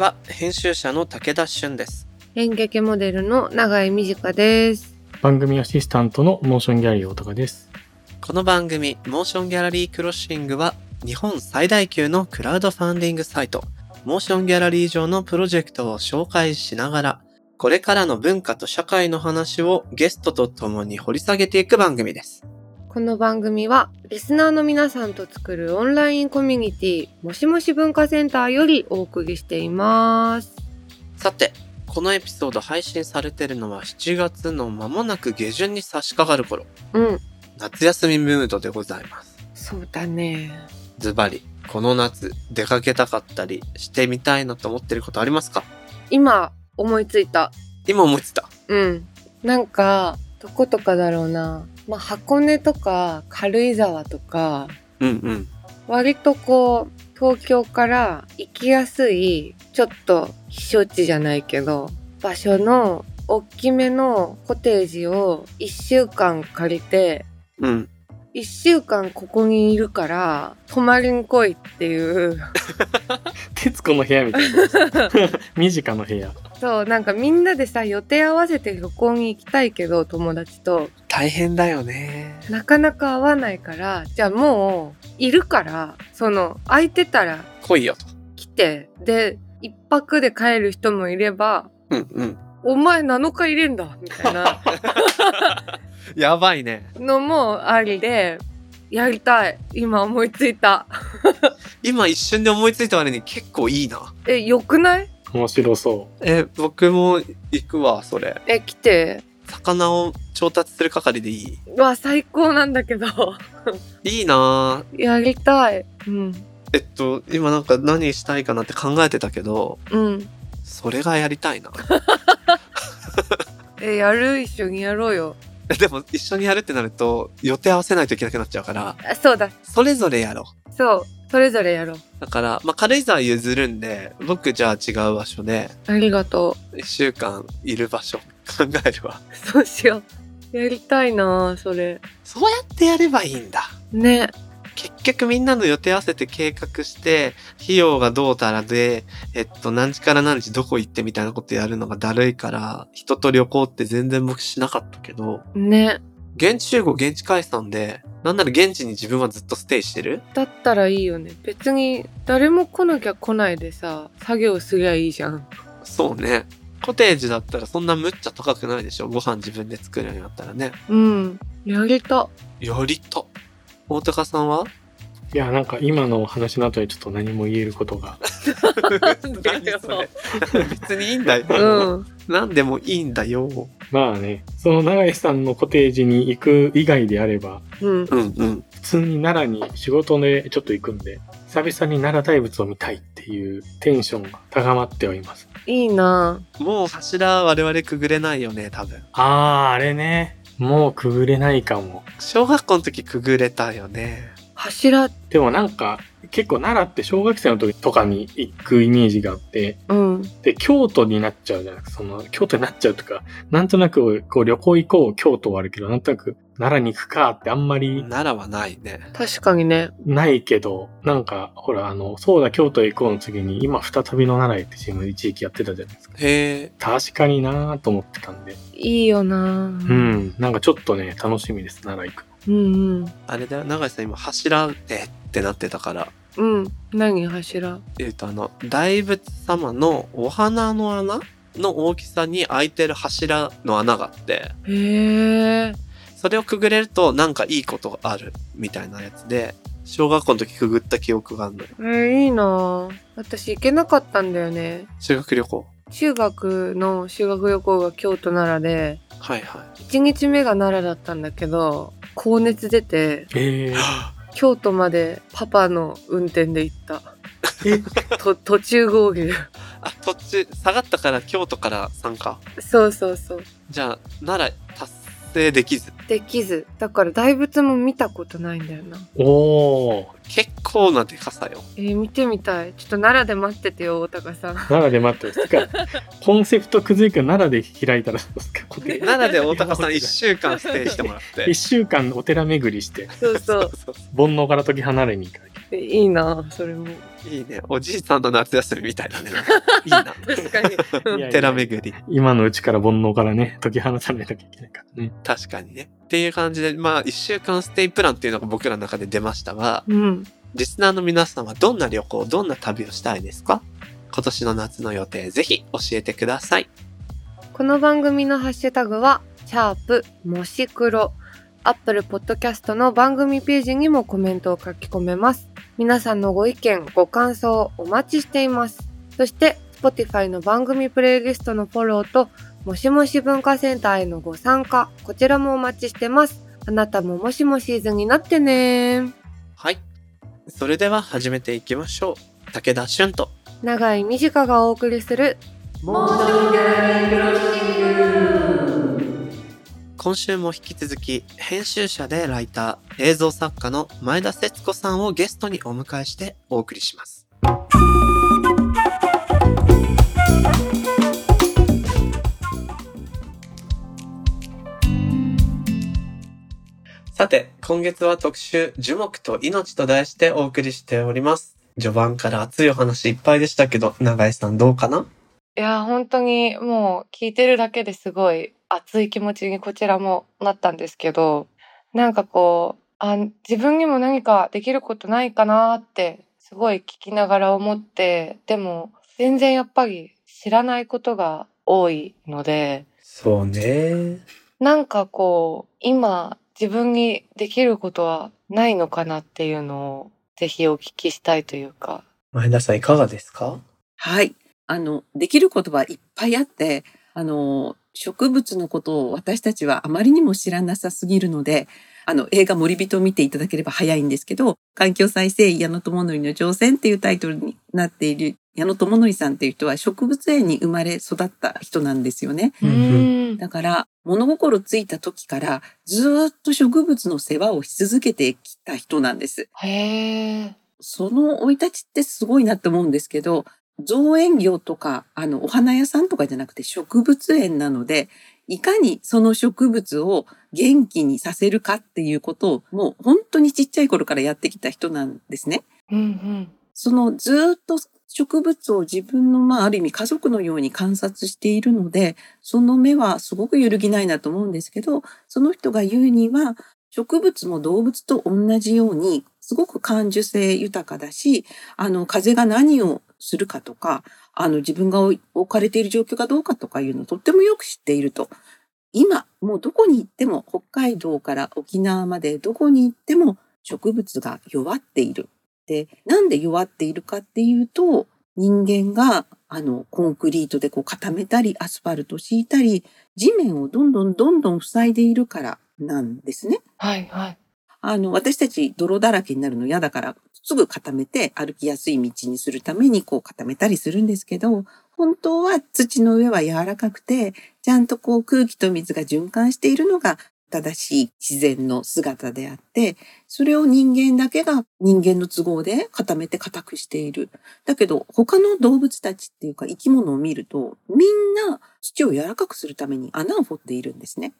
は編集者の武田俊です演劇モデルの永井美智香です。番組アシスタントの MOTION GALLERY 大高です。この番組 MOTION GALLERY CROSSING は日本最大級のクラウドファンディングサイト MOTION GALLERY 上のプロジェクトを紹介しながらこれからの文化と社会の話をゲストと共に掘り下げていく番組ですこの番組はリスナーの皆さんと作るオンラインコミュニティもしもし文化センターよりお送りしています。さてこのエピソード配信されてるのは7月の間もなく下旬に差し掛かる頃うん、夏休みムードでございますそうだね。ズバリこの夏出かけたかったりしてみたいなと思ってることありますか？今思いついた。今思いついたうん。なんかどことかだろうな。まあ箱根とか軽井沢とかうんうん。割とこう東京から行きやすいちょっと避暑地じゃないけど場所の大きめのコテージを1週間借りてうん1週間ここにいるから泊まりに来いっていう。徹子の部屋みたいな。ミジカの部屋。そうなんかみんなでさ予定合わせて旅行に行きたいけど友達と。大変だよね。なかなか会わないからじゃあもういるからその空いてたら来いよと。来てで一泊で帰る人もいればうんうんお前7日入れんだ。みたいな。やばいね。のもありでやりたい。今思いついた。今一瞬で思いついた割に結構いいな。えよくない？面白そえ僕も行くわそれ。え来て。魚を調達する係でいい？うわ最高なんだけど。いいな。やりたい。うん。えっと今なんか何したいかなって考えてたけどうんそれがやりたいな。えやる？一緒にやろうよ。えでも一緒にやるってなると予定合わせないといけなくなっちゃうからあそうだ。それぞれやろう。そう。それぞれやろう。だから、まあ、軽井沢譲るんで、僕じゃあ違う場所で、ありがと一週間いる場所。考えるわ。うそうしよう。やりたいなそれ。そうやってやればいいんだ。ね結局みんなの予定合わせて計画して、費用がどうたらで、えっと、何時から何時どこ行ってみたいなことやるのがだるいから、人と旅行って全然僕しなかったけど、ね。現地集合、現地解散で、なんなら現地に自分はずっとステイしてる？だったらいいよね。別に誰も来なきゃ来ないでさ作業すりゃいいじゃん。そうね。コテージだったらそんなむっちゃ高くないでしょ？ご飯自分で作るようになったらね。うん。やりた。やりた。大高さんは？う。いや、なんか今の話の後でちょっと何も言えることが。何それ？別にいいんだよ。うん何でもいいんだよ。まあね、その永井さんのコテージに行く以外であれば、うんうんうん。普通に奈良に仕事でちょっと行くんで、久々に奈良大仏を見たいっていうテンションが高まってはいます。いいなもう柱我々くぐれないよね、多分。あー、あれね。もうくぐれないかも。小学校の時くぐれたよね。柱でもなんか、結構奈良って小学生の時とかに行くイメージがあって、うんで、京都になっちゃうじゃないですか。その、京都になっちゃうとか、なんとなく、こう、旅行行こう、京都はあるけど、なんとなく、奈良に行くかってあんまり奈良はないね。確かにねないけど、なんか、ほら、あの、そうだ、京都へ行こうの次に、今、再びの奈良へってチーム一時期やってたじゃないですか。へえ。確かになぁと思ってたんで。いいよなうん。なんかちょっとね、楽しみです、奈良行く。うんうんあれだよ、長井さん今柱でってなってたから。うん何柱えっ、と、あの、大仏様のお花の穴の大きさに開いてる柱の穴があって、へえそれをくぐれるとなんかいいことがあるみたいなやつで、小学校の時くぐった記憶があるのよ。えー、いいな私行けなかったんだよね修学旅行。中学の修学旅行が京都奈良ではいはい。1日目が奈良だったんだけど高熱出てえー、京都までパパの運転で行った と途中合流あ、途中、下がったから京都から参加。そうそうそうじゃあ、奈良達成できず。できず。だから大仏も見たことないんだよな。おー。結構なでかさよ。えー、見てみたい。ちょっと奈良で待っててよ大高さん。奈良で待ってます。てか、コンセプト崩れから奈良で開いたらどうですか？固定奈良で大高さん一週間ステイしてもらって。一。週間お寺巡りして、そうそう。煩悩から解き離れに行かいいなそれもいいね。おじいさんの夏休みみたいだね。いいな。確かに。寺巡り。今のうちから煩悩からね、解き放たないといけないからね。確かにね。っていう感じで、まあ、一週間ステイプランっていうのが僕らの中で出ましたが、うん。リスナーの皆さんはどんな旅行、どんな旅をしたいですか？今年の夏の予定、ぜひ教えてください。この番組のハッシュタグは、シャープもし黒。アップルポッドキャストの番組ページにもコメントを書き込めます。皆さんのご意見、ご感想お待ちしています。そして、Spotify の番組プレイリストのフォローと、もしもし文化センターへのご参加、こちらもお待ちしてます。あなたももしもシーズンになってねはい。それでは始めていきましょう。武田俊と。長井美智香がお送りする、今週も引き続き、編集者でライター、映像作家の前田節子さんをゲストにお迎えしてお送りします。さて、今月は特集、樹木と命と題してお送りしております。序盤から熱いお話いっぱいでしたけど、長井さんどうかな？いや、本当にもう聞いてるだけですごい熱い気持ちにこちらもなったんですけど、なんかこう、あ自分にも何かできることないかなってすごい聞きながら思って、でも全然やっぱり知らないことが多いので、そうね。なんかこう、今自分にできることはないのかなっていうのをぜひお聞きしたいというか。前田さんいかがですか？はい。あの、できることはいっぱいあって、あの、植物のことを私たちはあまりにも知らなさすぎるので、あの、映画森人を見ていただければ早いんですけど、環境再生矢野智則の挑戦っていうタイトルになっている矢野智則さんっていう人は植物園に生まれ育った人なんですよね。だから、物心ついた時からずーっと植物の世話をし続けてきた人なんです。へー。その生い立ちってすごいなって思うんですけど、造園業とか、あの、お花屋さんとかじゃなくて植物園なので、いかにその植物を元気にさせるかっていうことを、もう本当にちっちゃい頃からやってきた人なんですね。うんうん。そのずーっと植物を自分の、まあ、ある意味家族のように観察しているので、その目はすごく揺るぎないなと思うんですけど、その人が言うには、植物も動物と同じように、すごく感受性豊かだし、あの、風が何をするかとか、あの、自分が置かれている状況がどうかとかいうのをとってもよく知っていると。今、もうどこに行っても、北海道から沖縄までどこに行っても植物が弱っている。で、なんで弱っているかっていうと、人間が、あの、コンクリートでこう固めたり、アスファルト敷いたり、地面をどんどんどんどん塞いでいるからなんですね。はいはい。あの、私たち泥だらけになるの嫌だから、すぐ固めて歩きやすい道にするためにこう固めたりするんですけど、本当は土の上は柔らかくて、ちゃんとこう空気と水が循環しているのが正しい自然の姿であって、それを人間だけが人間の都合で固めて固くしている。だけど他の動物たちっていうか生き物を見ると、みんな土を柔らかくするために穴を掘っているんですね。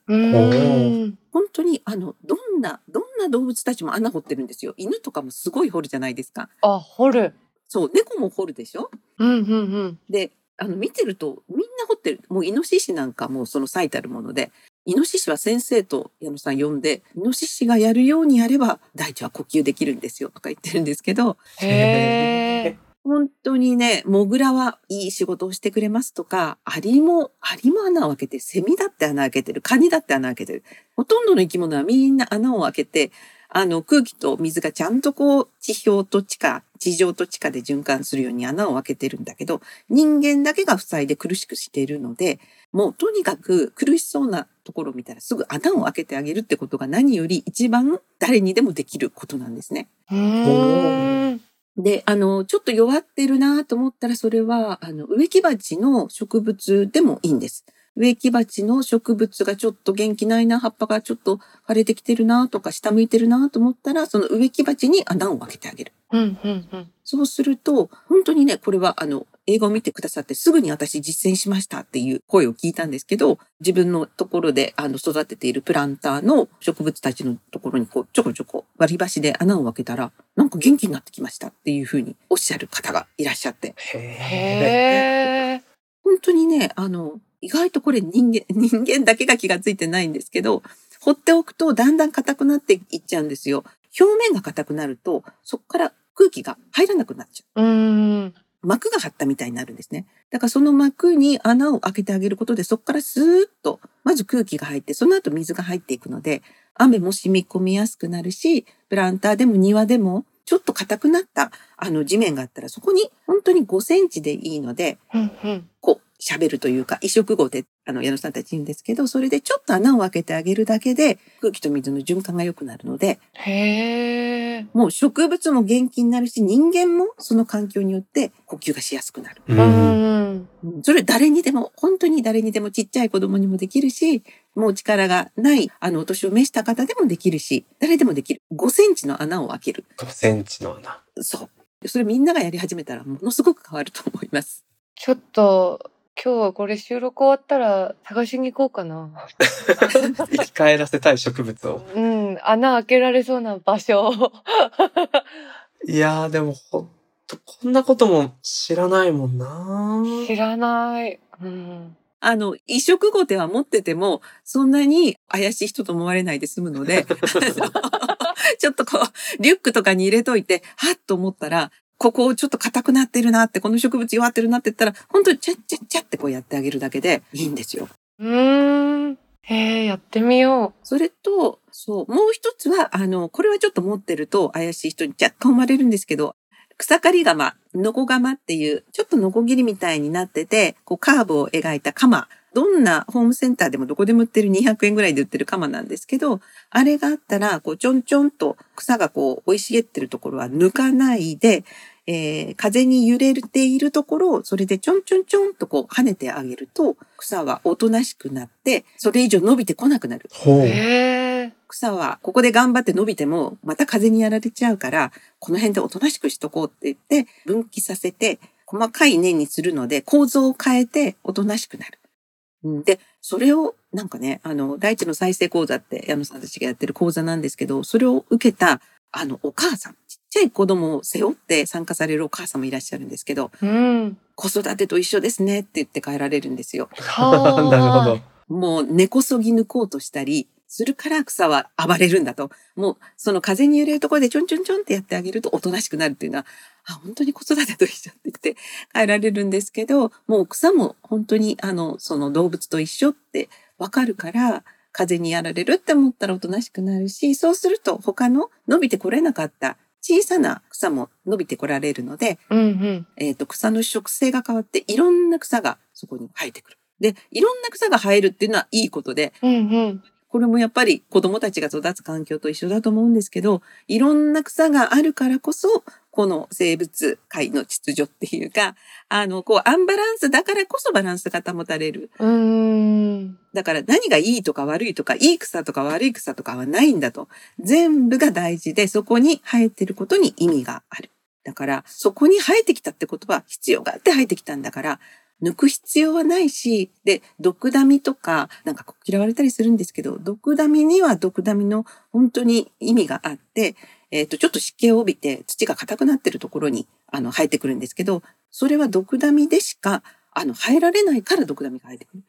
本当にあの、どんな、どんな動物たちも穴掘ってるんですよ。犬とかもすごい掘るじゃないですか。あ、掘る。そう、猫も掘るでしょ？うんうんうん。で、あの、見てるとみんな掘ってる。もうイノシシなんかもその最たるもので、イノシシは先生と矢野さん呼んで、イノシシがやるようにやれば大地は呼吸できるんですよとか言ってるんですけど。本当にね、モグラはいい仕事をしてくれますとか、アリも、アリも穴を開けてる、セミだって穴開けてる、カニだって穴開けてる。ほとんどの生き物はみんな穴を開けて、あの空気と水がちゃんとこう地表と地下、地上と地下で循環するように穴を開けてるんだけど、人間だけが塞いで苦しくしているので、もうとにかく苦しそうなところを見たらすぐ穴を開けてあげるってことが何より一番誰にでもできることなんですね。で、あの、ちょっと弱ってるなと思ったら、それは、あの、植木鉢の植物でもいいんです。植木鉢の植物がちょっと元気ないな、葉っぱがちょっと枯れてきてるなとか、下向いてるなと思ったら、その植木鉢に穴を開けてあげる。うんうんうん。そうすると、本当にね、これは、あの、映画を見てくださってすぐに私実践しましたっていう声を聞いたんですけど、自分のところであの育てているプランターの植物たちのところにこうちょこちょこ割り箸で穴を開けたら、なんか元気になってきましたっていうふうにおっしゃる方がいらっしゃって。へえ。へえ。本当にね、あの、意外とこれ人間、人間だけが気がついてないんですけど、放っておくとだんだん硬くなっていっちゃうんですよ。表面が硬くなると、そこから空気が入らなくなっちゃう。うん。膜が張ったみたいになるんですね。だからその膜に穴を開けてあげることで、そこからスーッと、まず空気が入って、その後水が入っていくので、雨も染み込みやすくなるし、プランターでも庭でも、ちょっと硬くなったあの地面があったら、そこに本当に5センチでいいので。こう、喋るというか、移植語で、あの、矢野さんたち言うんですけど、それでちょっと穴を開けてあげるだけで、空気と水の循環が良くなるので、へえ。もう植物も元気になるし、人間もその環境によって呼吸がしやすくなる。うんそれ誰にでも、本当に誰にでもちっちゃい子供にもできるし、もう力がない、あの、お年を召した方でもできるし、誰でもできる。5センチの穴を開ける。5センチの穴。そう。それみんながやり始めたらものすごく変わると思います。ちょっと、今日はこれ収録終わったら探しに行こうかな。生き返らせたい植物を。うん。穴開けられそうな場所。いやー、でもほんと、こんなことも知らないもんな知らない。うん。あの、移植語では持ってても、そんなに怪しい人と思われないで済むので、ちょっとこう、リュックとかに入れといて、はっと思ったら、ここちょっと硬くなってるなって、この植物弱ってるなって言ったら、本当にチャッチャッチャってこうやってあげるだけでいいんですよ。うーん。へえ、やってみよそれと、そう、もう一つは、あの、これはちょっと持ってると怪しい人に若干思われるんですけど、草刈り釜、ノコ釜っていう、ちょっとノコギリみたいになってて、こうカーブを描いた釜。どんなホームセンターでもどこでも売ってる200円ぐらいで売ってる釜なんですけど、あれがあったら、こうちょんちょんと草がこう生い茂ってるところは抜かないで、えー風に揺れているところを、それでちょんちょんちょんとこう跳ねてあげると、草はおとなしくなって、それ以上伸びてこなくなる。草はここで頑張って伸びてもまた風にやられちゃうからこの辺でおとなしくしとこうって言って分岐させて細かい根にするので構造を変えておとなしくなる。うんで、それをなんかね、あの、大地の再生講座って矢野さんたちがやってる講座なんですけど、それを受けたあのお母さん、ちっちゃい子供を背負って参加されるお母さんもいらっしゃるんですけど、うん。子育てと一緒ですねって言って帰られるんですよ。はあ。なるほど。もう根こそぎ抜こうとしたりするから草は暴れるんだと。もうその風に揺れるところでちょんちょんちょんってやってあげるとおとなしくなるっていうのは、あ、本当に子育てと一緒って言って帰られるんですけど、もう草も本当にあの、その動物と一緒ってわかるから、風にやられるって思ったらおとなしくなるし、そうすると他の伸びてこれなかった小さな草も伸びてこられるので、うんうん。えっ、と、草の植生が変わって、いろんな草がそこに生えてくる。で、いろんな草が生えるっていうのはいいことで、うんうん。これもやっぱり子供たちが育つ環境と一緒だと思うんですけど、いろんな草があるからこそ、この生物界の秩序っていうか、あの、こう、アンバランスだからこそバランスが保たれる。うーん。だから何がいいとか悪いとか、いい草とか悪い草とかはないんだと。全部が大事で、そこに生えてることに意味がある。だから、そこに生えてきたってことは必要があって生えてきたんだから、抜く必要はないし、で、毒ダミとか、なんか嫌われたりするんですけど、毒ダミには毒ダミの本当に意味があって、えっ、と、ちょっと湿気を帯びて土が硬くなってるところに、あの、生えてくるんですけど、それは毒ダミでしか、あの、生えられないから毒ダミが生えてくる。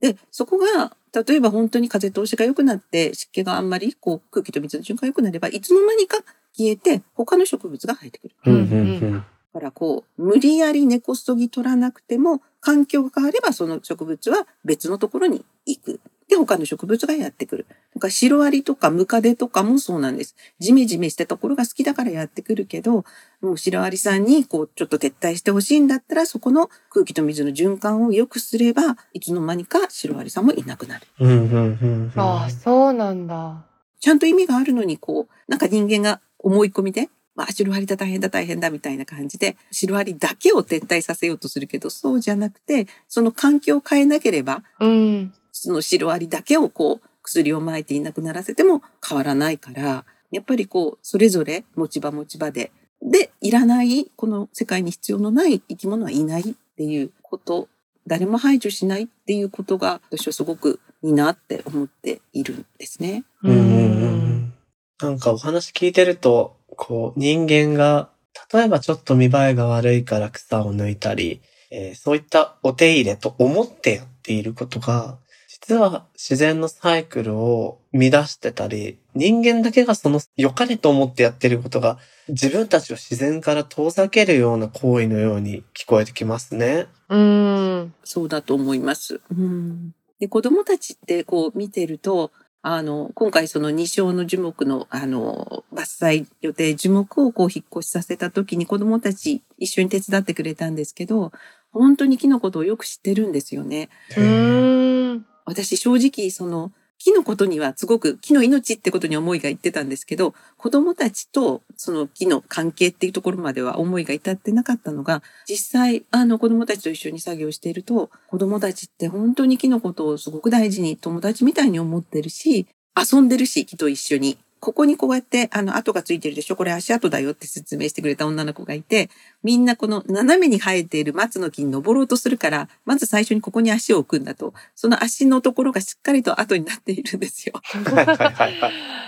で、そこが、例えば本当に風通しが良くなって、湿気があんまり、こう、空気と水の循環が良くなれば、いつの間にか消えて、他の植物が生えてくる。うんうんだから、こう、無理やり根こそぎ取らなくても、環境が変われば、その植物は別のところに行く。で、他の植物がやってくる。だから、シロアリとかムカデとかもそうなんです。ジメジメしたところが好きだからやってくるけど、もうシロアリさんに、こう、ちょっと撤退してほしいんだったら、そこの空気と水の循環を良くすれば、いつの間にかシロアリさんもいなくなる。うんうんうんうん。ああ、そうなんだ。ちゃんと意味があるのに、こう、なんか人間が思い込みで、まあ、シロアリだ大変だ大変だみたいな感じで、シロアリだけを撤退させようとするけど、そうじゃなくて、その環境を変えなければ、うん。そのシロアリだけをこう、薬を撒いていなくならせても変わらないから、やっぱりこう、それぞれ持ち場持ち場で、でいらない、この世界に必要のない生き物はいないっていうこと、誰も排除しないっていうことが私はすごくいいなって思っているんですね。うんうんうんなんかお話聞いてると、こう人間が、例えばちょっと見栄えが悪いから草を抜いたり、えーそういったお手入れと思ってやっていることが、実は自然のサイクルを乱してたり、人間だけがその良かれと思ってやってることが、自分たちを自然から遠ざけるような行為のように聞こえてきますね。うん。そうだと思います。うん、で子供たちってこう見てると、あの、今回その二章の樹木の、あの、伐採予定樹木をこう引っ越しさせた時に子供たち一緒に手伝ってくれたんですけど、本当に木のことをよく知ってるんですよね。うん。私正直その木のことにはすごく木の命ってことに思いがいってたんですけど、子供たちとその木の関係っていうところまでは思いが至ってなかったのが、実際あの子供たちと一緒に作業していると、子供たちって本当に木のことをすごく大事に友達みたいに思ってるし、遊んでるし木と一緒に。ここにこうやって、あの、跡がついてるでしょ？これ足跡だよって説明してくれた女の子がいて、みんなこの斜めに生えている松の木に登ろうとするから、まず最初にここに足を置くんだと。その足のところがしっかりと後になっているんですよ。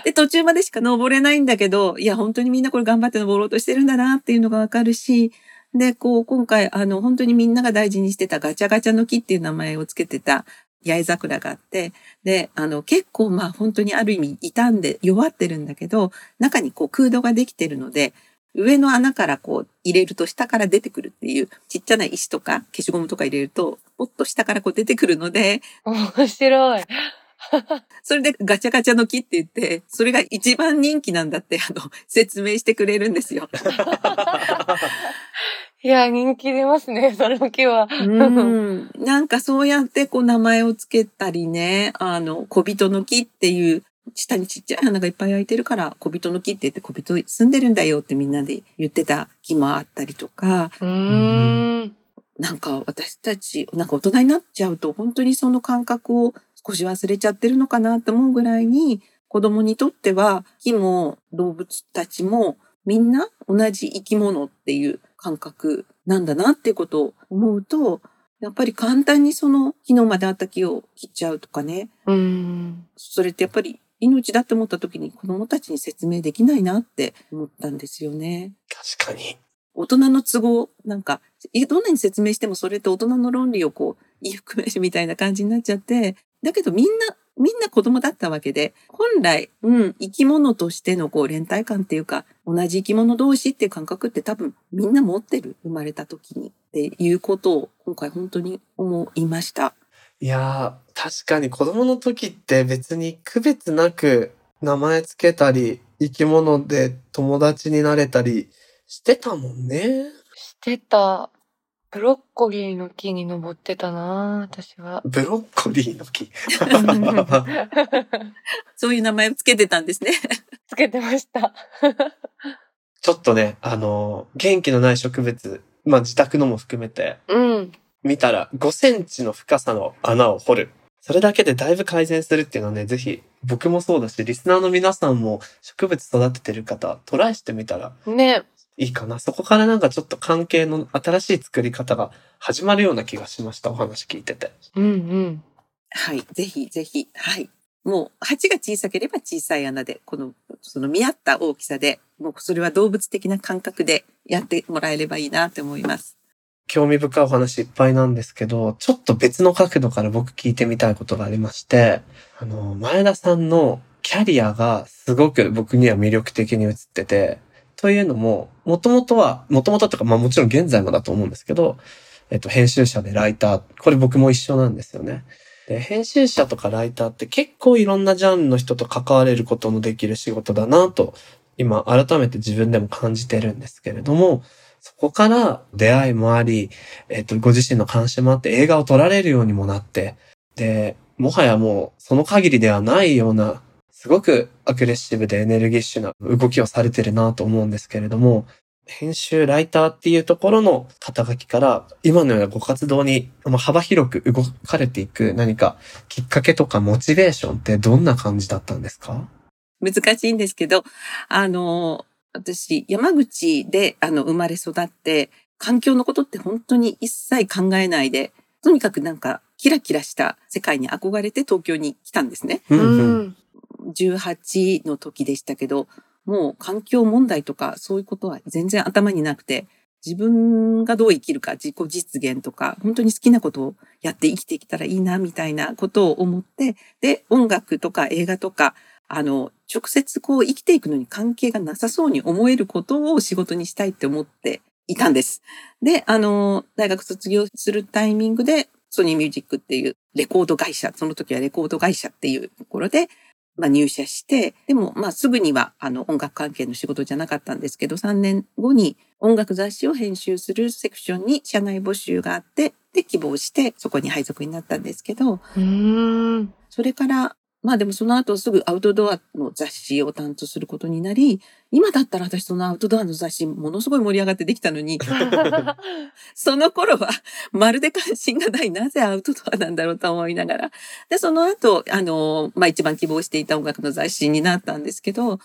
で、途中までしか登れないんだけど、いや、本当にみんなこれ頑張って登ろうとしてるんだなっていうのがわかるし、で、こう、今回、あの、本当にみんなが大事にしてたガチャガチャの木っていう名前をつけてた八重桜があって、で、あの、結構まあ本当にある意味傷んで弱ってるんだけど、中にこう空洞ができてるので、上の穴からこう入れると下から出てくるっていうちっちゃな石とか消しゴムとか入れると、ポッと下からこう出てくるので、面白い。それでガチャガチャの木って言って、それが一番人気なんだって、あの、説明してくれるんですよ。いや、人気出ますね、その木は。うん。なんかそうやってこう名前をつけたりね、あの、小人の木っていう、下にちっちゃい花がいっぱい開いてるから、小人の木って言って小人住んでるんだよってみんなで言ってた木もあったりとか、うーん。なんか私たち、なんか大人になっちゃうと本当にその感覚を少し忘れちゃってるのかなって思うぐらいに、子供にとっては木も動物たちもみんな同じ生き物っていう感覚なんだなっていうことを思うと、やっぱり簡単にその昨日まであった木を切っちゃうとかね、うん。それってやっぱり命だって思った時に子供たちに説明できないなって思ったんですよね。確かに。大人の都合、なんか、いどんなに説明してもそれって大人の論理をこう、言い含めるみたいな感じになっちゃって、だけどみんな、みんな子供だったわけで、本来、うん、生き物としてのこう連帯感っていうか、同じ生き物同士っていう感覚って多分みんな持ってる、生まれた時に。っていうことを今回本当に思いました。いやー、確かに子供の時って別に区別なく名前つけたり、生き物で友達になれたりしてたもんね。してた。ブロッコリーの木に登ってたな私は。ブロッコリーの木。そういう名前をつけてたんですね。つけてました。ちょっとね、あのー元気のない植物、まあ自宅のも含めて、うん。見たら5センチの深さの穴を掘る。それだけでだいぶ改善するっていうのはね、ぜひ僕もそうだし、リスナーの皆さんも植物育ててる方、トライしてみたらね。いいかな。そこからなんかちょっと関係の新しい作り方が始まるような気がしました。お話聞いてて。うんうん。はい。ぜひぜひ。はい。もう、鉢が小さければ小さい穴で、この、その見合った大きさで、もうそれは動物的な感覚でやってもらえればいいなって思います。興味深いお話いっぱいなんですけど、ちょっと別の角度から僕聞いてみたいことがありまして、あの、前田さんのキャリアがすごく僕には魅力的に映ってて、というのも、もともとは、もともととか、まあもちろん現在もだと思うんですけど、えっと、編集者でライター、これ僕も一緒なんですよね。で、編集者とかライターって結構いろんなジャンルの人と関われることのできる仕事だなと、今改めて自分でも感じてるんですけれども、そこから出会いもあり、えっと、ご自身の関心もあって映画を撮られるようにもなって、で、もはやもうその限りではないような、すごくアグレッシブでエネルギッシュな動きをされてるなと思うんですけれども、編集、ライターっていうところの肩書きから、今のようなご活動にまあ幅広く動かれていく何かきっかけとかモチベーションってどんな感じだったんですか？難しいんですけど、あの、私、山口であの生まれ育って、環境のことって本当に一切考えないで、とにかくなんかキラキラした世界に憧れて東京に来たんですね。ううんん。18の時でしたけど、もう環境問題とかそういうことは全然頭になくて、自分がどう生きるか、自己実現とか、本当に好きなことをやって生きていけたらいいな、みたいなことを思って、で、音楽とか映画とか、あの、直接こう生きていくのに関係がなさそうに思えることを仕事にしたいって思っていたんです。で、あの、大学卒業するタイミングで、ソニーミュージックっていうレコード会社、その時はレコード会社っていうところで、まあ、入社して、でもまあすぐにはあの音楽関係の仕事じゃなかったんですけど、3年後に音楽雑誌を編集するセクションに社内募集があって、で希望してそこに配属になったんですけど、うん。それから、まあでもその後すぐアウトドアの雑誌を担当することになり、今だったら私そのアウトドアの雑誌ものすごい盛り上がってできたのに、その頃はまるで関心がない、なぜアウトドアなんだろうと思いながら。で、その後、あの、まあ一番希望していた音楽の雑誌になったんですけど、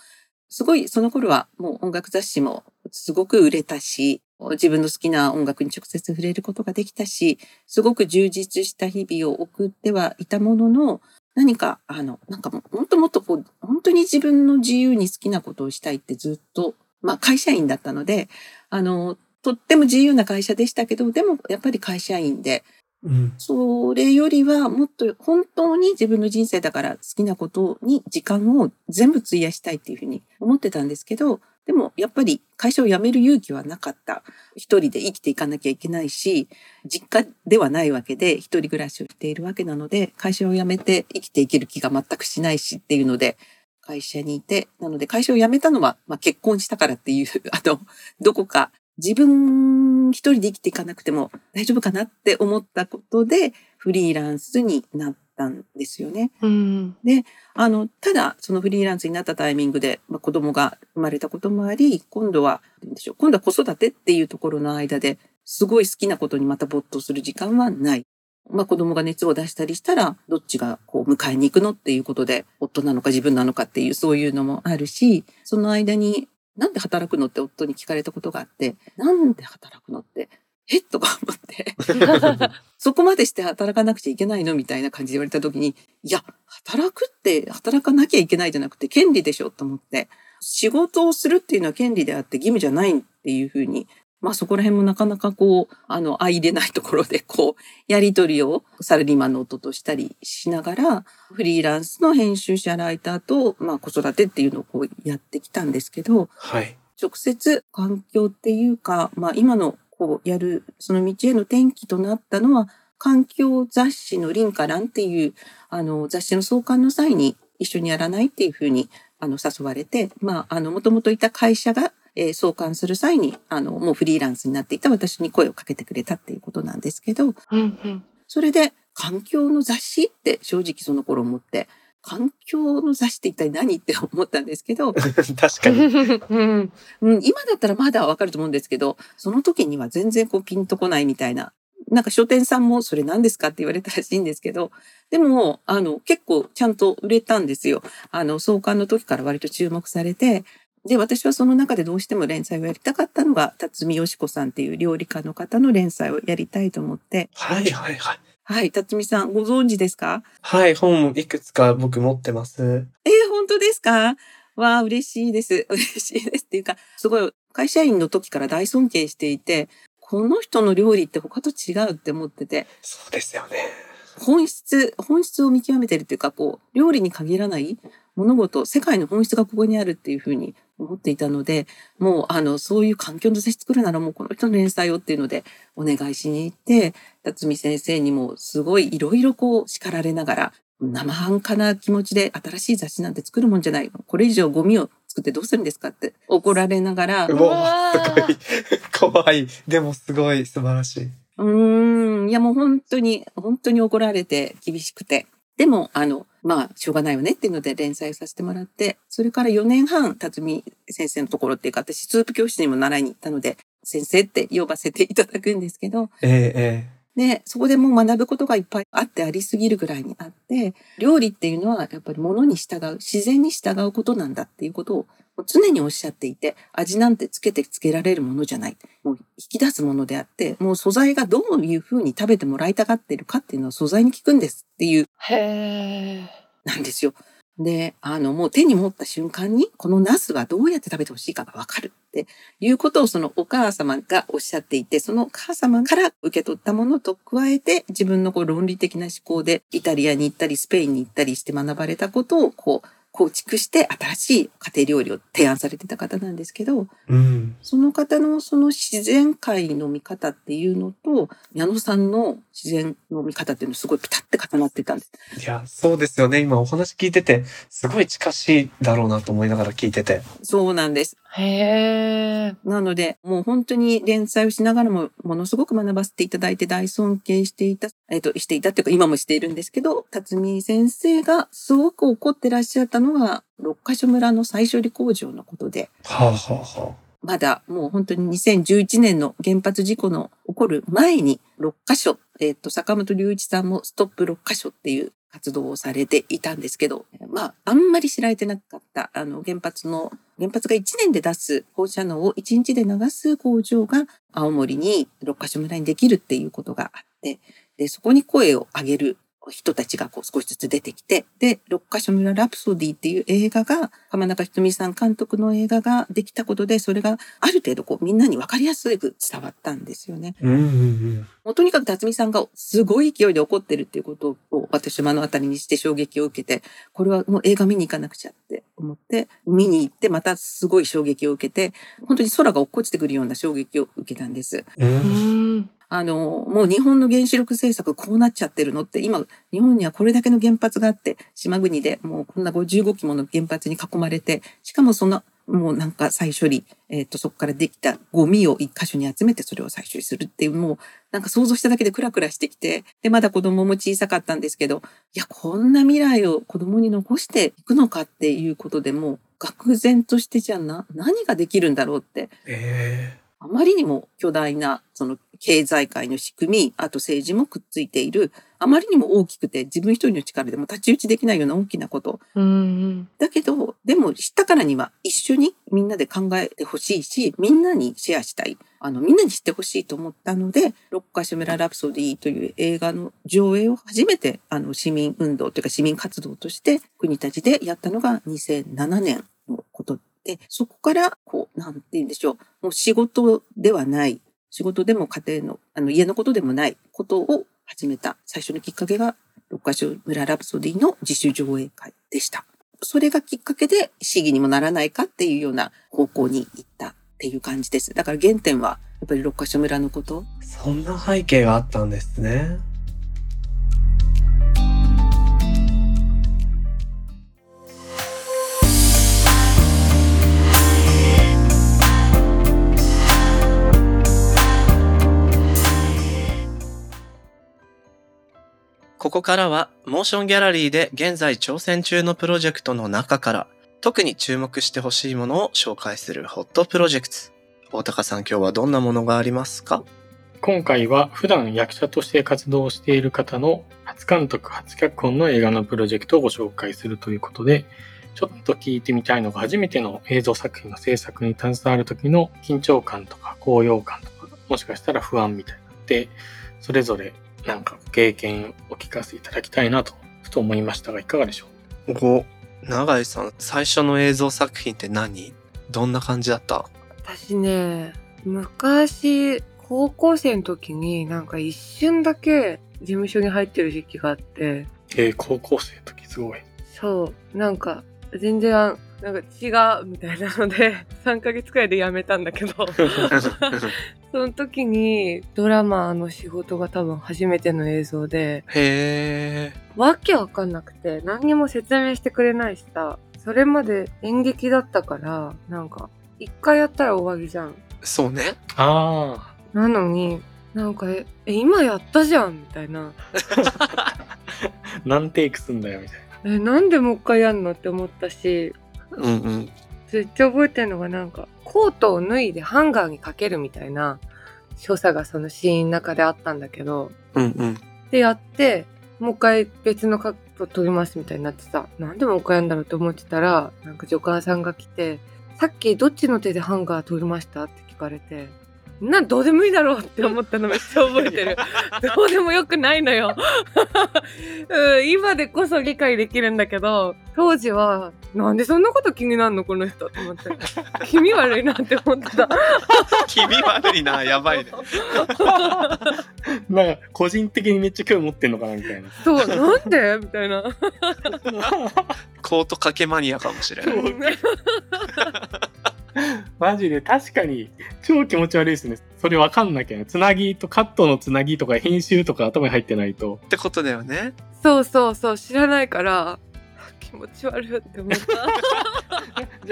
すごいその頃はもう音楽雑誌もすごく売れたし、自分の好きな音楽に直接触れることができたし、すごく充実した日々を送ってはいたものの、何か、あの、なんかもっともっとこう、本当に自分の自由に好きなことをしたいってずっと、まあ会社員だったので、あの、とっても自由な会社でしたけど、でもやっぱり会社員で、うん。それよりはもっと本当に自分の人生だから好きなことに時間を全部費やしたいっていうふうに思ってたんですけど、でもやっぱり会社を辞める勇気はなかった。一人で生きていかなきゃいけないし、実家ではないわけで一人暮らしをしているわけなので、会社を辞めて生きていける気が全くしないしっていうので、会社にいて、なので会社を辞めたのは、まあ、結婚したからっていう、あの、どこか自分一人で生きていかなくても大丈夫かなって思ったことでフリーランスになったんですよね。うん。あの、ただそのフリーランスになったタイミングで、まあ、子供が生まれたこともあり、今度は、でしょう、今度は子育てっていうところの間ですごい好きなことにまた没頭する時間はない。まあ子供が熱を出したりしたら、どっちがこう迎えに行くのっていうことで、夫なのか自分なのかっていうそういうのもあるし、その間に、なんで働くのって夫に聞かれたことがあって、なんで働くのって、え？とか思って、そこまでして働かなくちゃいけないの？みたいな感じで言われた時に、いや、働くって働かなきゃいけないじゃなくて権利でしょ？と思って、仕事をするっていうのは権利であって義務じゃないっていうふうに、まあそこら辺もなかなかこう、あの、相入れないところでこう、やりとりをサラリーマンの夫としたりしながら、フリーランスの編集者ライターと、まあ子育てっていうのをこうやってきたんですけど、はい。直接環境っていうか、まあ今のこうやるその道への転機となったのは、環境雑誌のリンカランっていうあの雑誌の創刊の際に一緒にやらないっていうふうにあの誘われて、まああのもともといた会社が、えー創刊する際にあのもうフリーランスになっていた私に声をかけてくれたっていうことなんですけど、うんうん。それで環境の雑誌って正直その頃思って、環境の雑誌って一体何って思ったんですけど、確かに。うん。うん、今だったらまだわかると思うんですけど、その時には全然こうピンとこないみたいな。なんか書店さんもそれ何ですかって言われたらしいんですけど、でも、あの、結構ちゃんと売れたんですよ。あの、創刊の時から割と注目されて、で、私はその中でどうしても連載をやりたかったのが、辰巳よし子さんっていう料理家の方の連載をやりたいと思って、はいはいはい。はい、辰巳さんご存知ですか？はい、本いくつか僕持ってます。えー、本当ですか？わあ、嬉しいです。嬉しいですっていうか、すごい会社員の時から大尊敬していて、この人の料理って他と違うって思ってて、そうですよね。本質、本質を見極めてるっていうか、こう、料理に限らない物事、世界の本質がここにあるっていうふうに思っていたので、もう、あの、そういう環境の雑誌作るならもうこの人の連載をっていうのでお願いしに行って、辰巳先生にもすごいいろいろこう叱られながら、生半可な気持ちで新しい雑誌なんて作るもんじゃない。これ以上ゴミを作ってどうするんですかって怒られながら、うわすごい。怖い。でもすごい素晴らしい。うーん、いやもう本当に、本当に怒られて厳しくて。でも、あの、まあ、しょうがないよねっていうので連載させてもらって、それから4年半、辰巳先生のところっていうか、私、スープ教室にも習いに行ったので、先生って呼ばせていただくんですけど、えええ。で、そこでもう学ぶことがいっぱいあってありすぎるぐらいにあって、料理っていうのはやっぱり物に従う、自然に従うことなんだっていうことをもう常におっしゃっていて、味なんてつけてつけられるものじゃない。もう引き出すものであって、もう素材がどういうふうに食べてもらいたがってるかっていうのは素材に効くんですっていう、へえ。なんですよ。で、あの、もう手に持った瞬間に、このナスはどうやって食べてほしいかがわかるっていうことをそのお母様がおっしゃっていて、そのお母様から受け取ったものと加えて、自分のこう論理的な思考でイタリアに行ったり、スペインに行ったりして学ばれたことをこう、構築して新しい家庭料理を提案されてた方なんですけど、うん。その方のその自然界の見方っていうのと、矢野さんの自然の見方っていうのすごいピタって重なってたんです。いや、そうですよね。今お話聞いてて、すごい近しいだろうなと思いながら聞いてて。そうなんです。へえ。なので、もう本当に連載をしながらも、ものすごく学ばせていただいて大尊敬していた、えっ、と、していたっていうか、今もしているんですけど、辰巳先生がすごく怒ってらっしゃったのは、六ヶ所村の再処理工場のことで、はあ、はあはまだもう本当に2011年の原発事故の起こる前に6カ所、えっ、と、坂本龍一さんもストップ6カ所っていう活動をされていたんですけど、まあ、あんまり知られてなかった、あの、原発の、原発が1年で出す放射能を1日で流す工場が青森に6カ所村にできるっていうことがあって、で、そこに声を上げる人たちがこう少しずつ出てきて、で、六カ所村ラプソディっていう映画が、浜中ひとみさん監督の映画ができたことで、それがある程度こうみんなに分かりやすく伝わったんですよね。あ。うんうんうん。もうとにかく辰巳さんがすごい勢いで怒ってるっていうことを私目の当たりにして衝撃を受けて、これはもう映画見に行かなくちゃって思って、見に行ってまたすごい衝撃を受けて、本当に空が落っこちてくるような衝撃を受けたんです。う。うんん。あの、もう日本の原子力政策こうなっちゃってるのって、今、日本にはこれだけの原発があって、島国でもうこんな55基もの原発に囲まれて、しかもその、もうなんか再処理、えっ、と、そこからできたゴミを一箇所に集めてそれを再処理するっていう、もうなんか想像しただけでクラクラしてきて、で、まだ子供も小さかったんですけど、いや、こんな未来を子供に残していくのかっていうことでもう、愕然としてじゃあな、何ができるんだろうって、えあまりにも巨大な、その経済界の仕組み、あと政治もくっついている、あまりにも大きくて自分一人の力でも太刀打ちできないような大きなこと。うん。だけど、でも知ったからには一緒にみんなで考えてほしいし、みんなにシェアしたい。あの、みんなに知ってほしいと思ったので、ロッカーシュメラ・ラプソディという映画の上映を初めて、あの、市民運動というか市民活動として国立でやったのが2007年のことで、そこから、こう、なんて言うんでしょう。もう仕事ではない、仕事でも家庭の、あの、家のことでもないことを始めた最初のきっかけが、六ヶ所村ラプソディの自主上映会でした。それがきっかけで市議にもならないかっていうような方向に行ったっていう感じです。だから原点はやっぱり六ヶ所村のこと。そんな背景があったんですね。ここからは、モーションギャラリーで現在挑戦中のプロジェクトの中から、特に注目してほしいものを紹介するホットプロジェクト。大高さん今日はどんなものがありますか？今回は普段役者として活動している方の初監督、初脚本の映画のプロジェクトをご紹介するということで、ちょっと聞いてみたいのが初めての映像作品の制作に携わる時の緊張感とか高揚感とか、もしかしたら不安みたいなので、それぞれなんか経験をお聞かせいただきたいなと、ふと思いましたが、いかがでしょう？お、永井さん、最初の映像作品って何？どんな感じだった？私ね、昔、高校生の時になんか一瞬だけ事務所に入ってる時期があって、えー高校生の時すごい。そう、なんか全然、なんか違うみたいなので、3ヶ月くらいで辞めたんだけど、その時にドラマの仕事が多分初めての映像で、へえ。わけわかんなくて何にも説明してくれないしさ、それまで演劇だったから、なんか、一回やったら終わりじゃん。そうね。あなのに、なんか、え、え今やったじゃんみたいな。あ、何テイクすんだよみたいな。え、なんでもう一回やんのって思ったし、うんうん。めっちゃ覚えてるのがなんか、コートを脱いでハンガーにかけるみたいな所作がそのシーンの中であったんだけど、うんうん。でやって、もう一回別のカット撮りますみたいになってさ、なんでもう一回やんだろうって思ってたら、なんか助監さんが来て、さっきどっちの手でハンガー取りましたって聞かれて、なんどうでもいいだろうって思ったのめっちゃ覚えてる。どうでもよくないのよ、うん。今でこそ理解できるんだけど、当時は、なんでそんなこと気になるのこの人と思って。気味悪いなって思ってた。気味悪いな、やばいね。なんか、個人的にめっちゃ興味持ってんのかなみたいな。そう、なんで？みたいな。コート掛けマニアかもしれない。マジで確かに超気持ち悪いですね。それわかんなきゃね。つなぎとカットのつなぎとか編集とか頭に入ってないと。ってことだよね。そうそうそう、知らないから、気持ち悪いって思った。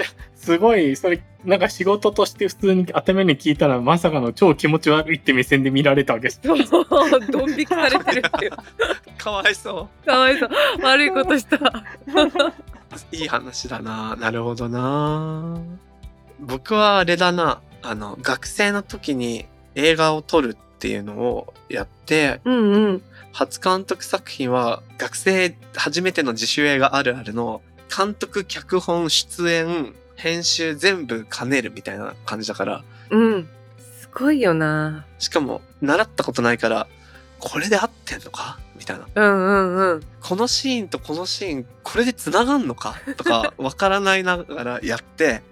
すごい、それ、なんか仕事として普通に頭に聞いたらまさかの超気持ち悪いって目線で見られたわけです。そう、ドン引きされてるっていう。かわいそかわいそう。悪いことした。う。いい話だな。なるほどな。僕はあれだな。あの、学生の時に映画を撮るっていうのをやって、うんうん。初監督作品は学生初めての自主映画あるあるの監督、脚本、出演、編集全部兼ねるみたいな感じだから、うん。すごいよな。しかも習ったことないから、これで合ってんのか？みたいな。うんうんうん。このシーンとこのシーン、これで繋がんのか？とか、わからないながらやって、あ、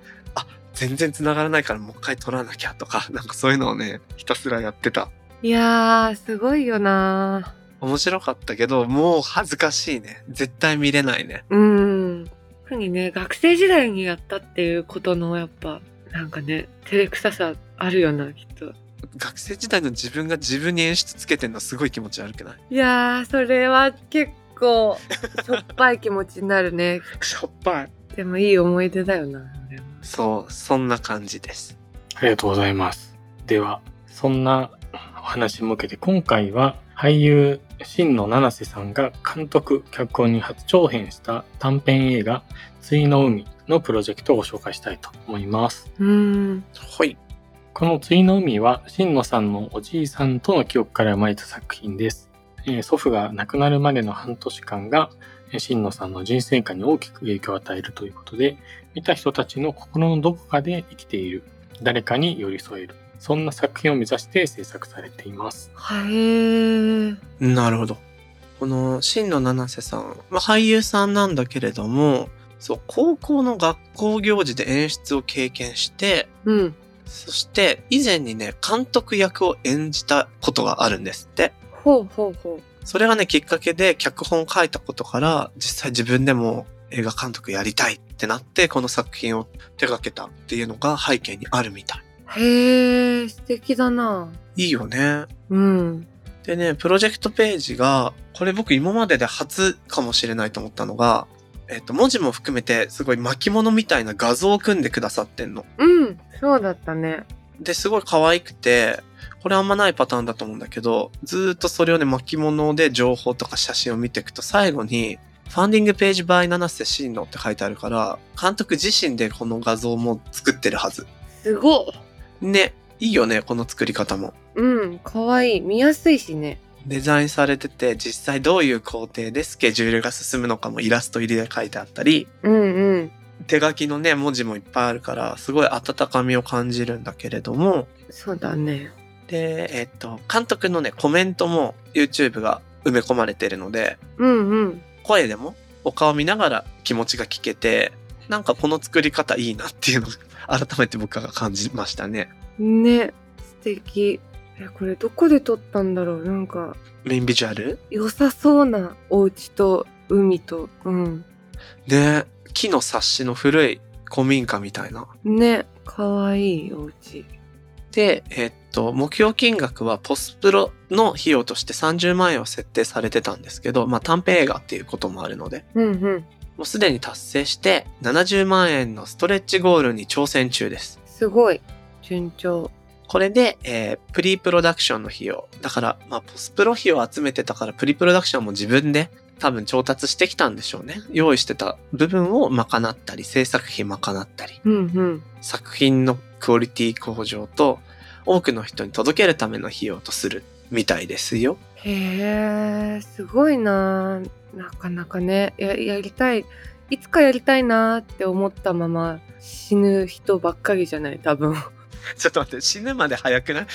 全然繋がらないからもう一回撮らなきゃとか、なんかそういうのをね、ひたすらやってた。いやー、すごいよな。面白かったけど、もう恥ずかしいね。絶対見れないね。うん。特にね、学生時代にやったっていうことの、やっぱ、なんかね、照れくささあるよな、きっと。学生時代の自分が自分に演出つけてんのすごい気持ち悪くない？いやー、それは結構、しょっぱい気持ちになるね。しょっぱい。でもいい思い出だよな、あれはそう、そんな感じです。ありがとうございます。では、そんなお話も受けて、今回は俳優、新野七瀬さんが監督、脚本に初長編した短編映画、対の海のプロジェクトをご紹介したいと思います。うーん。はい。この対の海は、新野さんのおじいさんとの記憶から生まれた作品です。えー祖父が亡くなるまでの半年間が、えー新野さんの人生観に大きく影響を与えるということで、見た人たちの心のどこかで生きている、誰かに寄り添える、そんな作品を目指して制作されています。はえー。なるほど。この、新野七瀬さん、まあ、俳優さんなんだけれども、そう、高校の学校行事で演出を経験して、うん。そして、以前にね、監督役を演じたことがあるんですって。ほうほうほう。それがね、きっかけで脚本を書いたことから、実際自分でも映画監督やりたいってなって、この作品を手掛けたっていうのが背景にあるみたい。へえ、素敵だな。いいよね。うん。でね、プロジェクトページが、これ僕今までで初かもしれないと思ったのが、えっと、文字も含めてすごい巻物みたいな画像を組んでくださってんの。うん、そうだったね。で、すごい可愛くて、これあんまないパターンだと思うんだけど、ずーっとそれをね、巻物で情報とか写真を見ていくと、最後に、ファンディングページ by 七瀬真野って書いてあるから、監督自身でこの画像も作ってるはず。すごっ。ね、いいよね、この作り方も。うん、かわいい。見やすいしね。デザインされてて、実際どういう工程でスケジュールが進むのかもイラスト入りで書いてあったり、うんうん。手書きのね、文字もいっぱいあるから、すごい温かみを感じるんだけれども、そうだね。で、えっと、監督のね、コメントも YouTube が埋め込まれてるので、うんうん。声でもお顔見ながら気持ちが聞けて、なんかこの作り方いいなっていうのを 改めて僕が感じましたね。ね、素敵。え、これどこで撮ったんだろう？なんか、メインビジュアル？良さそうなお家と海と、うん。で、木の冊子の古い古民家みたいな。ね、かわいいお家。で、えっと、目標金額はポスプロの費用として30万円を設定されてたんですけど、まあ短編映画っていうこともあるので、うんうん。もうすでに達成して70万円のストレッチゴールに挑戦中です。すごい。順調。これで、えープリプロダクションの費用。だから、まあ、ポスプロ費を集めてたから、プリプロダクションも自分で多分調達してきたんでしょうね。用意してた部分を賄ったり、制作費賄ったり、うんうん。作品のクオリティ向上と、多くの人に届けるための費用とするみたいですよ。へえ、すごいな。なかなかね、や、やりたい。いつかやりたいなーって思ったまま死ぬ人ばっかりじゃない？多分。ちょっと待って、死ぬまで早くない？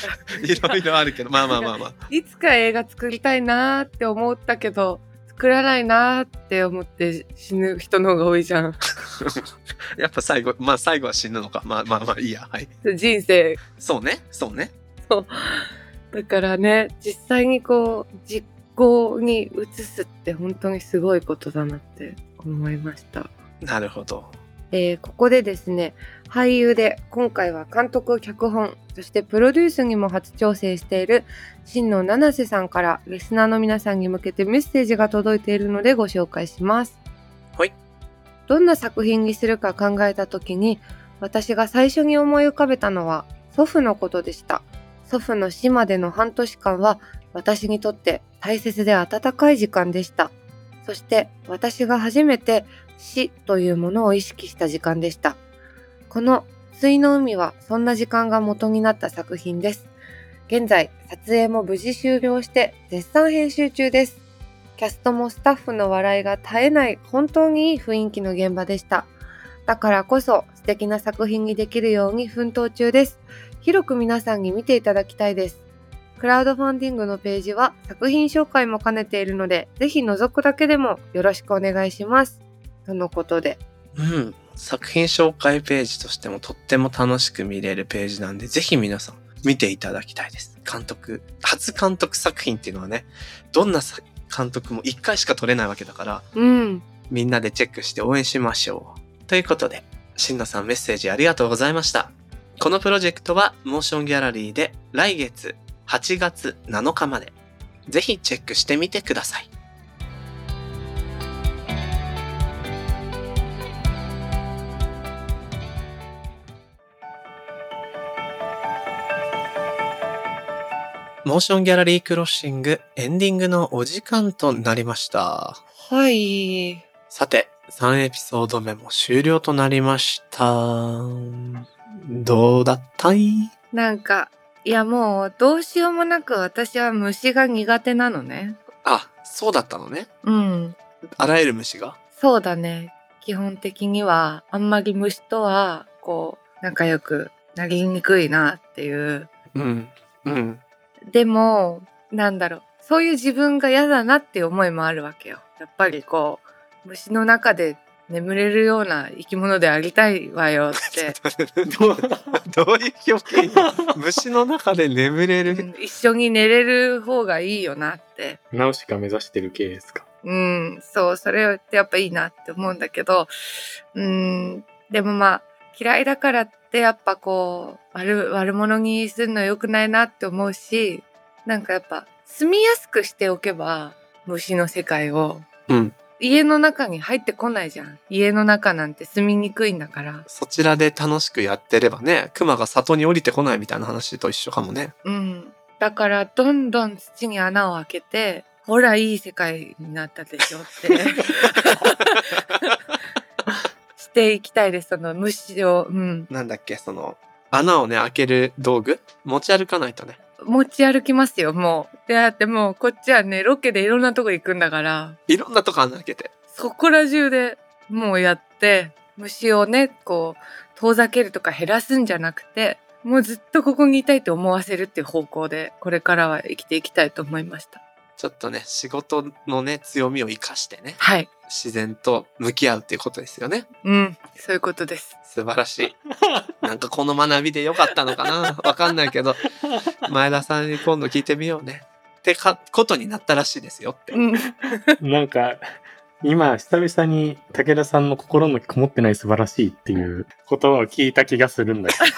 いろいろあるけど、まあまあまあまあ。いつか映画作りたいなーって思ったけど、作らないなーって思って死ぬ人の方が多いじゃん。やっぱ最後、まあ最後は死ぬのか。まあまあまあいいや。はい。人生。そうね、そうね。だからね、実際にこう、実行に移すって本当にすごいことだなって思いました。なるほど。えーここでですね俳優で今回は監督脚本そしてプロデュースにも初挑戦している新野七瀬さんからリスナーの皆さんに向けてメッセージが届いているのでご紹介します。はい。どんな作品にするか考えた時に私が最初に思い浮かべたのは祖父のことでした。祖父の死までの半年間は私にとって大切で温かい時間でした。そして私が初めて死というものを意識した時間でした。この水の海はそんな時間が元になった作品です。現在、撮影も無事終了して絶賛編集中です。キャストもスタッフの笑いが絶えない本当にいい雰囲気の現場でした。だからこそ素敵な作品にできるように奮闘中です。広く皆さんに見ていただきたいです。クラウドファンディングのページは作品紹介も兼ねているので、ぜひ覗くだけでもよろしくお願いします。とのことで。うん。作品紹介ページとしてもとっても楽しく見れるページなんで、ぜひ皆さん見ていただきたいです。監督、初監督作品っていうのはね、どんなさ監督も一回しか撮れないわけだから、うん。みんなでチェックして応援しましょう。ということで、しんのさんメッセージありがとうございました。このプロジェクトはモーションギャラリーで来月8月7日まで、ぜひチェックしてみてください。モーションギャラリークロッシングエンディングのお時間となりました。はい。さて、3エピソード目も終了となりました。どうだったい？なんか、いやもうどうしようもなく私は虫が苦手なのね。あ、そうだったのね。うん。あらゆる虫が？そうだね。基本的にはあんまり虫とはこう仲良くなりにくいなっていう。うん。うん。でも、なんだろう。そういう自分が嫌だなっていう思いもあるわけよ。やっぱりこう、虫の中で眠れるような生き物でありたいわよって。どうどういう表現 虫の中で眠れる？うん一緒に寝れる方がいいよなって。ナウシが目指してる系ですか？うん、そう、それってやっぱいいなって思うんだけど、うん、でもまあ、嫌いだからってやっぱこう、悪、悪者にするの良くないなって思うし、なんかやっぱ、住みやすくしておけば、虫の世界を、うん。家の中に入ってこないじゃん。家の中なんて住みにくいんだから。そちらで楽しくやってればね、熊が里に降りてこないみたいな話と一緒かもね。うん。だから、どんどん土に穴を開けて、ほら、いい世界になったでしょって。していきたいです。その虫を、うん。なんだっけ、その、穴をね、開ける道具？持ち歩かないとね。持ち歩きますよ、もう。で、だってもう、こっちはね、ロケでいろんなとこ行くんだから、いろんなとこ穴開けて。そこら中でもうやって、虫をね、こう、遠ざけるとか減らすんじゃなくて、もうずっとここにいたいと思わせるっていう方向で、これからは生きていきたいと思いました。ちょっとね、仕事のね、強みを生かしてね、はい。自然と向き合うっていうことですよね。うん、そういうことです。素晴らしい。なんかこの学びでよかったのかな？わかんないけど、前田さんに今度聞いてみようね。ってか、ことになったらしいですよって。うん。なんか、今、久々に武田さんの心のこもってない素晴らしいっていう言葉を聞いた気がするんだけど。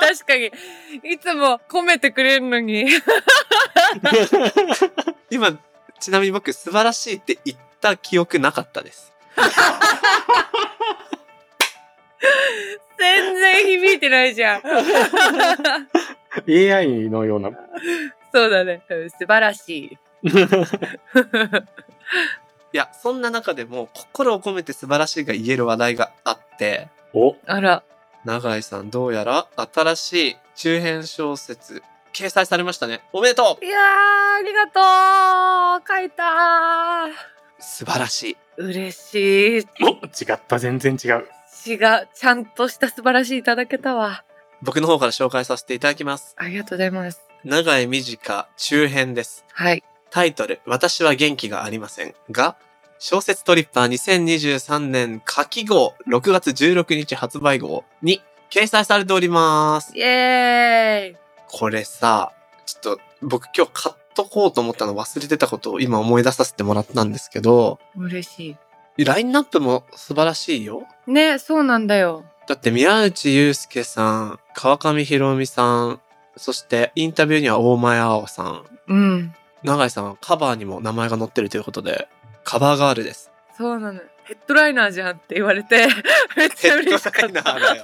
確かに、いつも褒めてくれるのに。今、ちなみに僕、素晴らしいって言った記憶なかったです。全然響いてないじゃん。AI のような。そうだね。うん素晴らしい。いや、そんな中でも、心を込めて素晴らしいが言える話題があって、お、あら。永井さんどうやら新しい中編小説、掲載されましたね。おめでといやー、ありがとう書いた素素晴らしい。嬉しい。お違った、全然違う。違う。ちゃんとした素晴らしいいただけたわ。僕の方から紹介させていただきます。ありがとうございます。長井短中編です。はい。タイトル、私は元気がありませんが、小説トリッパー2023年夏季号6月16日発売号に掲載されております。イエーイこれさ、ちょっと僕今日買っとこうと思ったの忘れてたことを今思い出させてもらったんですけど、嬉しラインナップも素晴らしいよ。い。ね、そうなんだよ。だって宮内祐介さん、川上博美さん、そしてインタビューには大前青さん、うん。永井さんはカバーにも名前が載ってるということで、カバーガールです。そうなの。ヘッドライナーじゃんって言われて、めっちゃ嬉しかった。だよ。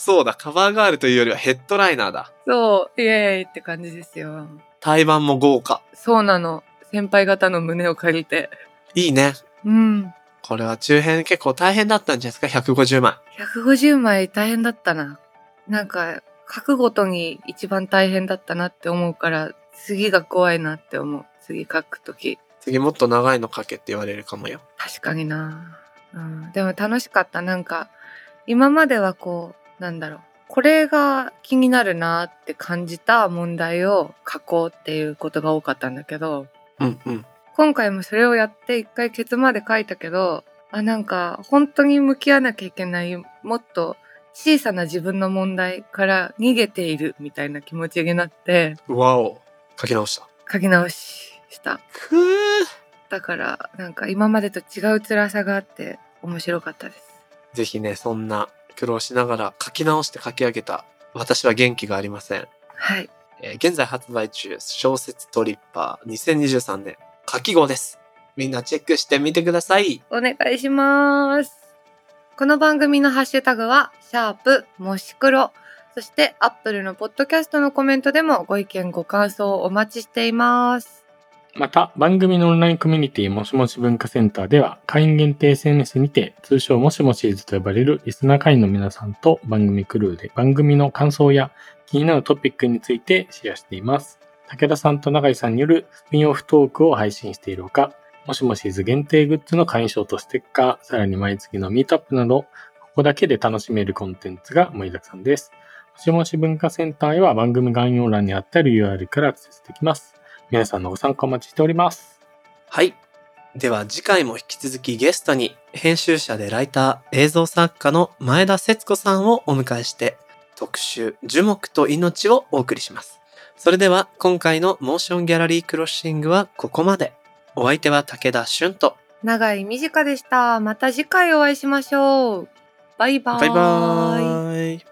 そうだ、カバーガールというよりはヘッドライナーだ。そう、イエーイって感じですよ。対バンも豪華。そうなの。先輩方の胸を借りて。いいね。うん。これは中編結構大変だったんじゃないですか ?150 枚。150枚大変だったな。なんか、書くごとに一番大変だったなって思うから、次が怖いなって思う。次書くとき。次もっと長いの書けって言われるかもよ。確かにな。うん。でも楽しかった。なんか、今まではこう、なんだろう。これが気になるなって感じた問題を書こうっていうことが多かったんだけど、うんうん。今回もそれをやって一回ケツまで書いたけど、あ、なんか本当に向き合わなきゃいけない、もっと小さな自分の問題から逃げているみたいな気持ちになってわお。書き直した。書き直しした。くー。だからなんか今までと違う辛さがあって面白かったです。ぜひね、そんな苦労しながら書き直して書き上げた私は元気がありません。はい。えー現在発売中、小説トリッパー2023年書き号です。みんなチェックしてみてください。お願いします。この番組のハッシュタグは、シャープもし黒。そして、アップルのポッドキャストのコメントでもご意見ご感想をお待ちしています。また、番組のオンラインコミュニティもしもし文化センターでは、会員限定 SNS にて、通称もしもしーずと呼ばれるリスナー会員の皆さんと番組クルーで番組の感想や気になるトピックについてシェアしています。武田さんと永井さんによるスピンオフトークを配信しているほか、もしもしーず限定グッズの会員証とステッカー、さらに毎月のミートアップなど、ここだけで楽しめるコンテンツが盛りだくさんです。もしもし文化センターへは番組概要欄にあった URL からアクセスできます。皆さんのご参加お待ちしております。はい。では次回も引き続きゲストに編集者でライター、映像作家の前田節子さんをお迎えして特集樹木と命をお送りします。それでは今回のモーションギャラリークロッシングはここまで。お相手は武田俊と長井短でした。また次回お会いしましょう。バイバーイ。バイバーイ。